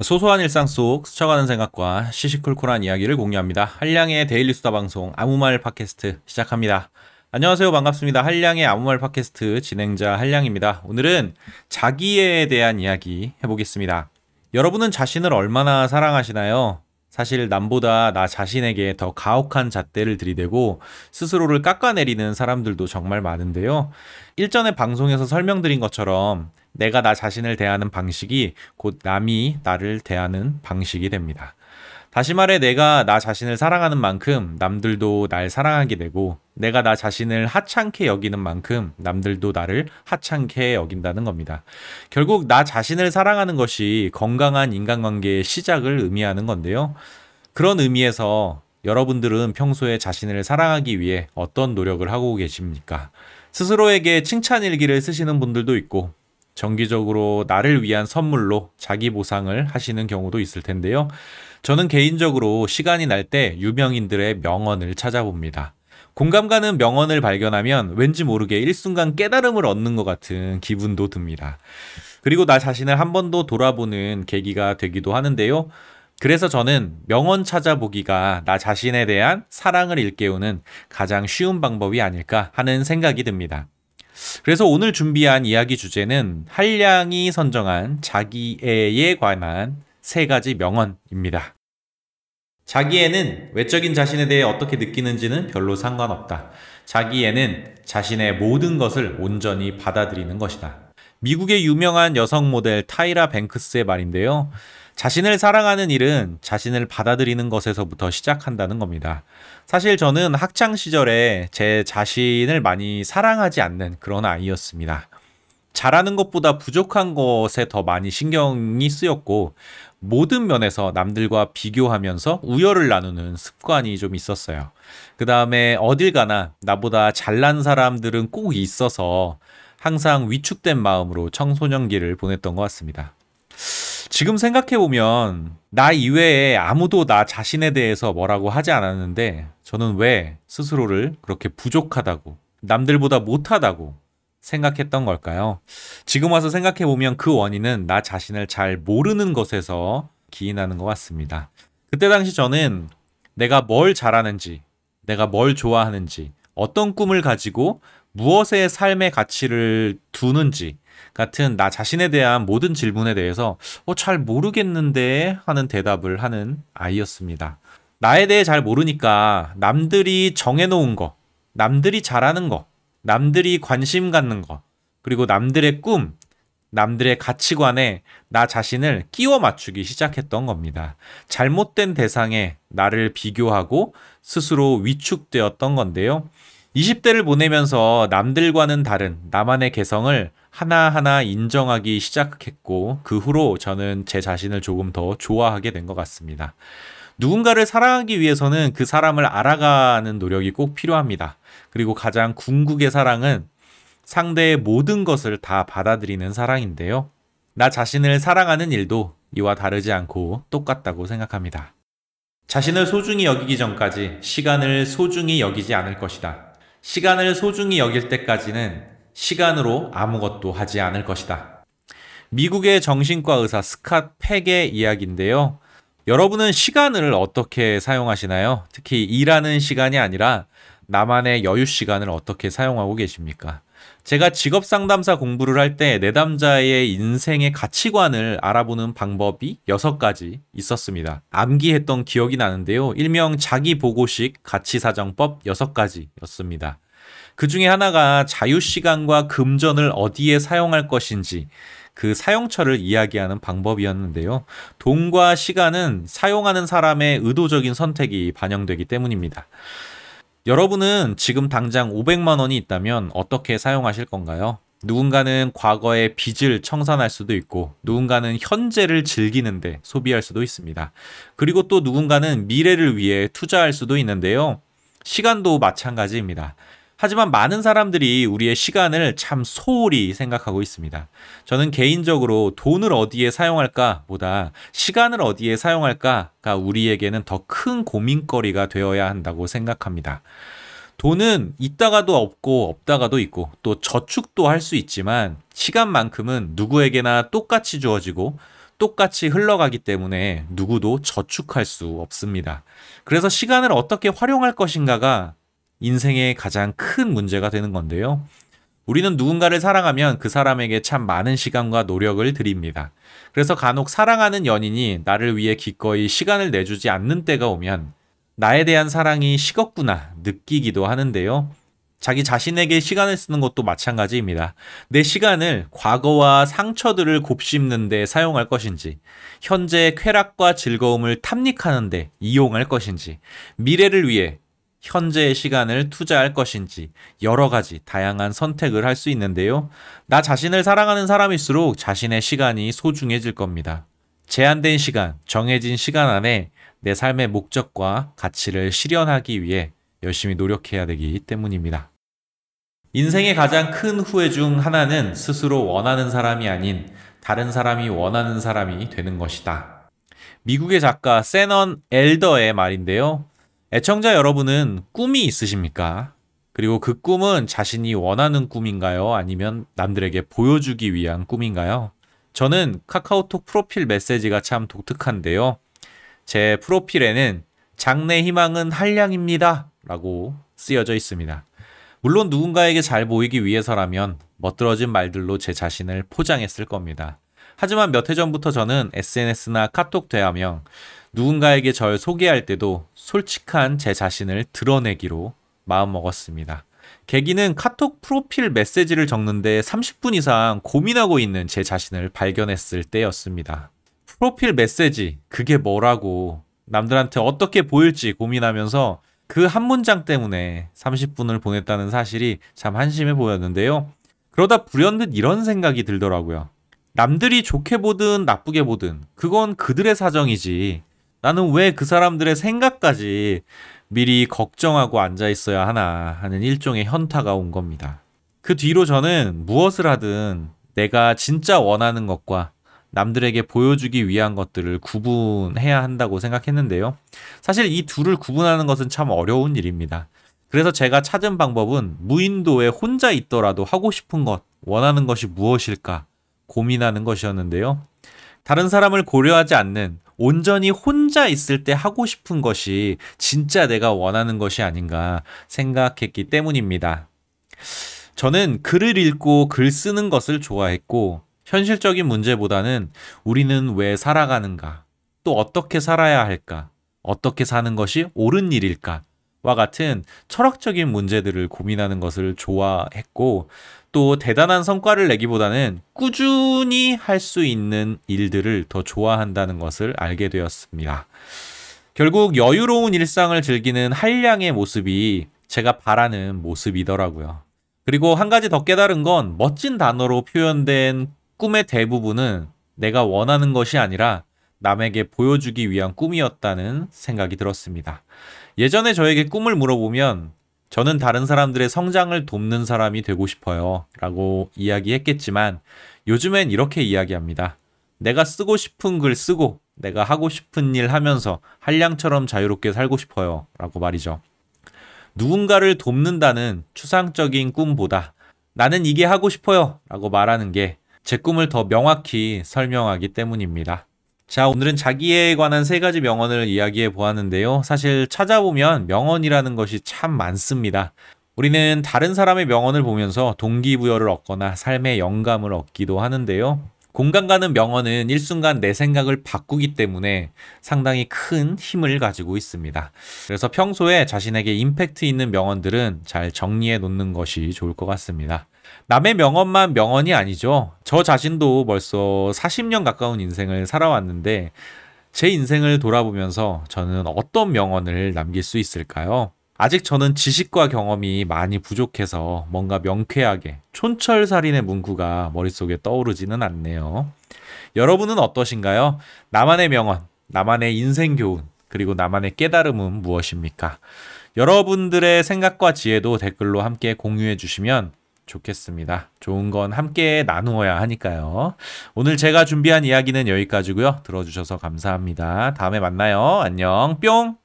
소소한 일상 속 스쳐가는 생각과 시시콜콜한 이야기를 공유합니다. 한량의 데일리 수다 방송 아무 말 팟캐스트 시작합니다. 안녕하세요. 반갑습니다. 한량의 아무 말 팟캐스트 진행자 한량입니다. 오늘은 자기에 대한 이야기 해보겠습니다. 여러분은 자신을 얼마나 사랑하시나요? 사실 남보다 나 자신에게 더 가혹한 잣대를 들이대고 스스로를 깎아내리는 사람들도 정말 많은데요. 일전에 방송에서 설명드린 것처럼 내가 나 자신을 대하는 방식이 곧 남이 나를 대하는 방식이 됩니다. 다시 말해 내가 나 자신을 사랑하는 만큼 남들도 날 사랑하게 되고 내가 나 자신을 하찮게 여기는 만큼 남들도 나를 하찮게 여긴다는 겁니다. 결국 나 자신을 사랑하는 것이 건강한 인간관계의 시작을 의미하는 건데요. 그런 의미에서 여러분들은 평소에 자신을 사랑하기 위해 어떤 노력을 하고 계십니까? 스스로에게 칭찬 일기를 쓰시는 분들도 있고 정기적으로 나를 위한 선물로 자기 보상을 하시는 경우도 있을 텐데요. 저는 개인적으로 시간이 날 때 유명인들의 명언을 찾아봅니다. 공감 가는 명언을 발견하면 왠지 모르게 일순간 깨달음을 얻는 것 같은 기분도 듭니다. 그리고 나 자신을 한 번 더 돌아보는 계기가 되기도 하는데요. 그래서 저는 명언 찾아보기가 나 자신에 대한 사랑을 일깨우는 가장 쉬운 방법이 아닐까 하는 생각이 듭니다. 그래서 오늘 준비한 이야기 주제는 한량이 선정한 자기애에 관한 세 가지 명언입니다. 자기애는 외적인 자신에 대해 어떻게 느끼는지는 별로 상관없다. 자기애는 자신의 모든 것을 온전히 받아들이는 것이다. 미국의 유명한 여성 모델 타이라 뱅크스의 말인데요. 자신을 사랑하는 일은 자신을 받아들이는 것에서부터 시작한다는 겁니다. 사실 저는 학창 시절에 제 자신을 많이 사랑하지 않는 그런 아이였습니다. 잘하는 것보다 부족한 것에 더 많이 신경이 쓰였고 모든 면에서 남들과 비교하면서 우열을 나누는 습관이 좀 있었어요. 그 다음에 어딜 가나 나보다 잘난 사람들은 꼭 있어서 항상 위축된 마음으로 청소년기를 보냈던 것 같습니다. 지금 생각해보면 나 이외에 아무도 나 자신에 대해서 뭐라고 하지 않았는데 저는 왜 스스로를 그렇게 부족하다고 남들보다 못하다고 생각했던 걸까요? 지금 와서 생각해보면 그 원인은 나 자신을 잘 모르는 것에서 기인하는 것 같습니다. 그때 당시 저는 내가 뭘 잘하는지, 내가 뭘 좋아하는지, 어떤 꿈을 가지고 무엇의 삶의 가치를 두는지, 같은 나 자신에 대한 모든 질문에 대해서 어, 잘 모르겠는데 하는 대답을 하는 아이였습니다. 나에 대해 잘 모르니까 남들이 정해놓은 거, 남들이 잘하는 거, 남들이 관심 갖는 거, 그리고 남들의 꿈, 남들의 가치관에 나 자신을 끼워 맞추기 시작했던 겁니다. 잘못된 대상에 나를 비교하고 스스로 위축되었던 건데요. 20대를 보내면서 남들과는 다른 나만의 개성을 하나하나 인정하기 시작했고 그 후로 저는 제 자신을 조금 더 좋아하게 된 것 같습니다. 누군가를 사랑하기 위해서는 그 사람을 알아가는 노력이 꼭 필요합니다. 그리고 가장 궁극의 사랑은 상대의 모든 것을 다 받아들이는 사랑인데요. 나 자신을 사랑하는 일도 이와 다르지 않고 똑같다고 생각합니다. 자신을 소중히 여기기 전까지 시간을 소중히 여기지 않을 것이다. 시간을 소중히 여길 때까지는 시간으로 아무것도 하지 않을 것이다. 미국의 정신과 의사 스캇 팩의 이야기인데요. 여러분은 시간을 어떻게 사용하시나요? 특히 일하는 시간이 아니라 나만의 여유 시간을 어떻게 사용하고 계십니까? 제가 직업 상담사 공부를 할 때 내담자의 인생의 가치관을 알아보는 방법이 여섯 가지 있었습니다. 암기했던 기억이 나는데요. 일명 자기 보고식 가치 사정법 여섯 가지였습니다. 그 중에 하나가 자유시간과 금전을 어디에 사용할 것인지 그 사용처를 이야기하는 방법이었는데요. 돈과 시간은 사용하는 사람의 의도적인 선택이 반영되기 때문입니다. 여러분은 지금 당장 500만 원이 있다면 어떻게 사용하실 건가요? 누군가는 과거의 빚을 청산할 수도 있고, 누군가는 현재를 즐기는데 소비할 수도 있습니다. 그리고 또 누군가는 미래를 위해 투자할 수도 있는데요. 시간도 마찬가지입니다. 하지만 많은 사람들이 우리의 시간을 참 소홀히 생각하고 있습니다. 저는 개인적으로 돈을 어디에 사용할까 보다 시간을 어디에 사용할까가 우리에게는 더 큰 고민거리가 되어야 한다고 생각합니다. 돈은 있다가도 없고 없다가도 있고 또 저축도 할 수 있지만 시간만큼은 누구에게나 똑같이 주어지고 똑같이 흘러가기 때문에 누구도 저축할 수 없습니다. 그래서 시간을 어떻게 활용할 것인가가 인생의 가장 큰 문제가 되는 건데요. 우리는 누군가를 사랑하면 그 사람에게 참 많은 시간과 노력을 드립니다. 그래서 간혹 사랑하는 연인이 나를 위해 기꺼이 시간을 내주지 않는 때가 오면 나에 대한 사랑이 식었구나 느끼기도 하는데요. 자기 자신에게 시간을 쓰는 것도 마찬가지입니다. 내 시간을 과거와 상처들을 곱씹는데 사용할 것인지, 현재의 쾌락과 즐거움을 탐닉하는데 이용할 것인지, 미래를 위해 현재의 시간을 투자할 것인지 여러 가지 다양한 선택을 할 수 있는데요. 나 자신을 사랑하는 사람일수록 자신의 시간이 소중해질 겁니다. 제한된 시간, 정해진 시간 안에 내 삶의 목적과 가치를 실현하기 위해 열심히 노력해야 되기 때문입니다. 인생의 가장 큰 후회 중 하나는 스스로 원하는 사람이 아닌 다른 사람이 원하는 사람이 되는 것이다. 미국의 작가 세넌 엘더의 말인데요. 애청자 여러분은 꿈이 있으십니까? 그리고 그 꿈은 자신이 원하는 꿈인가요? 아니면 남들에게 보여주기 위한 꿈인가요? 저는 카카오톡 프로필 메시지가 참 독특한데요. 제 프로필에는 장래 희망은 한량입니다. 라고 쓰여져 있습니다. 물론 누군가에게 잘 보이기 위해서라면 멋들어진 말들로 제 자신을 포장했을 겁니다. 하지만 몇 해 전부터 저는 SNS나 카톡 대화명, 누군가에게 절 소개할 때도 솔직한 제 자신을 드러내기로 마음먹었습니다. 계기는 카톡 프로필 메시지를 적는데 30분 이상 고민하고 있는 제 자신을 발견했을 때였습니다. 프로필 메시지, 그게 뭐라고 남들한테 어떻게 보일지 고민하면서 그 한 문장 때문에 30분을 보냈다는 사실이 참 한심해 보였는데요. 그러다 불현듯 이런 생각이 들더라고요. 남들이 좋게 보든 나쁘게 보든 그건 그들의 사정이지. 나는 왜 그 사람들의 생각까지 미리 걱정하고 앉아 있어야 하나 하는 일종의 현타가 온 겁니다. 그 뒤로 저는 무엇을 하든 내가 진짜 원하는 것과 남들에게 보여주기 위한 것들을 구분해야 한다고 생각했는데요. 사실 이 둘을 구분하는 것은 참 어려운 일입니다. 그래서 제가 찾은 방법은 무인도에 혼자 있더라도 하고 싶은 것, 원하는 것이 무엇일까 고민하는 것이었는데요. 다른 사람을 고려하지 않는 온전히 혼자 있을 때 하고 싶은 것이 진짜 내가 원하는 것이 아닌가 생각했기 때문입니다. 저는 글을 읽고 글 쓰는 것을 좋아했고, 현실적인 문제보다는 우리는 왜 살아가는가, 또 어떻게 살아야 할까, 어떻게 사는 것이 옳은 일일까, 와 같은 철학적인 문제들을 고민하는 것을 좋아했고, 또 대단한 성과를 내기보다는 꾸준히 할 수 있는 일들을 더 좋아한다는 것을 알게 되었습니다. 결국 여유로운 일상을 즐기는 한량의 모습이 제가 바라는 모습이더라고요. 그리고 한 가지 더 깨달은 건 멋진 단어로 표현된 꿈의 대부분은 내가 원하는 것이 아니라 남에게 보여주기 위한 꿈이었다는 생각이 들었습니다. 예전에 저에게 꿈을 물어보면 저는 다른 사람들의 성장을 돕는 사람이 되고 싶어요. 라고 이야기했겠지만 요즘엔 이렇게 이야기합니다. 내가 쓰고 싶은 글 쓰고 내가 하고 싶은 일 하면서 한량처럼 자유롭게 살고 싶어요. 라고 말이죠. 누군가를 돕는다는 추상적인 꿈보다 나는 이게 하고 싶어요. 라고 말하는 게 제 꿈을 더 명확히 설명하기 때문입니다. 자, 오늘은 자기에 관한 세 가지 명언을 이야기해 보았는데요. 사실 찾아보면 명언이라는 것이 참 많습니다. 우리는 다른 사람의 명언을 보면서 동기부여를 얻거나 삶의 영감을 얻기도 하는데요. 공감 가는 명언은 일순간 내 생각을 바꾸기 때문에 상당히 큰 힘을 가지고 있습니다. 그래서 평소에 자신에게 임팩트 있는 명언들은 잘 정리해 놓는 것이 좋을 것 같습니다. 남의 명언만 명언이 아니죠. 저 자신도 벌써 40년 가까운 인생을 살아왔는데 제 인생을 돌아보면서 저는 어떤 명언을 남길 수 있을까요? 아직 저는 지식과 경험이 많이 부족해서 뭔가 명쾌하게 촌철살인의 문구가 머릿속에 떠오르지는 않네요. 여러분은 어떠신가요? 나만의 명언, 나만의 인생 교훈, 그리고 나만의 깨달음은 무엇입니까? 여러분들의 생각과 지혜도 댓글로 함께 공유해 주시면 좋겠습니다. 좋은 건 함께 나누어야 하니까요. 오늘 제가 준비한 이야기는 여기까지고요. 들어주셔서 감사합니다. 다음에 만나요. 안녕. 뿅!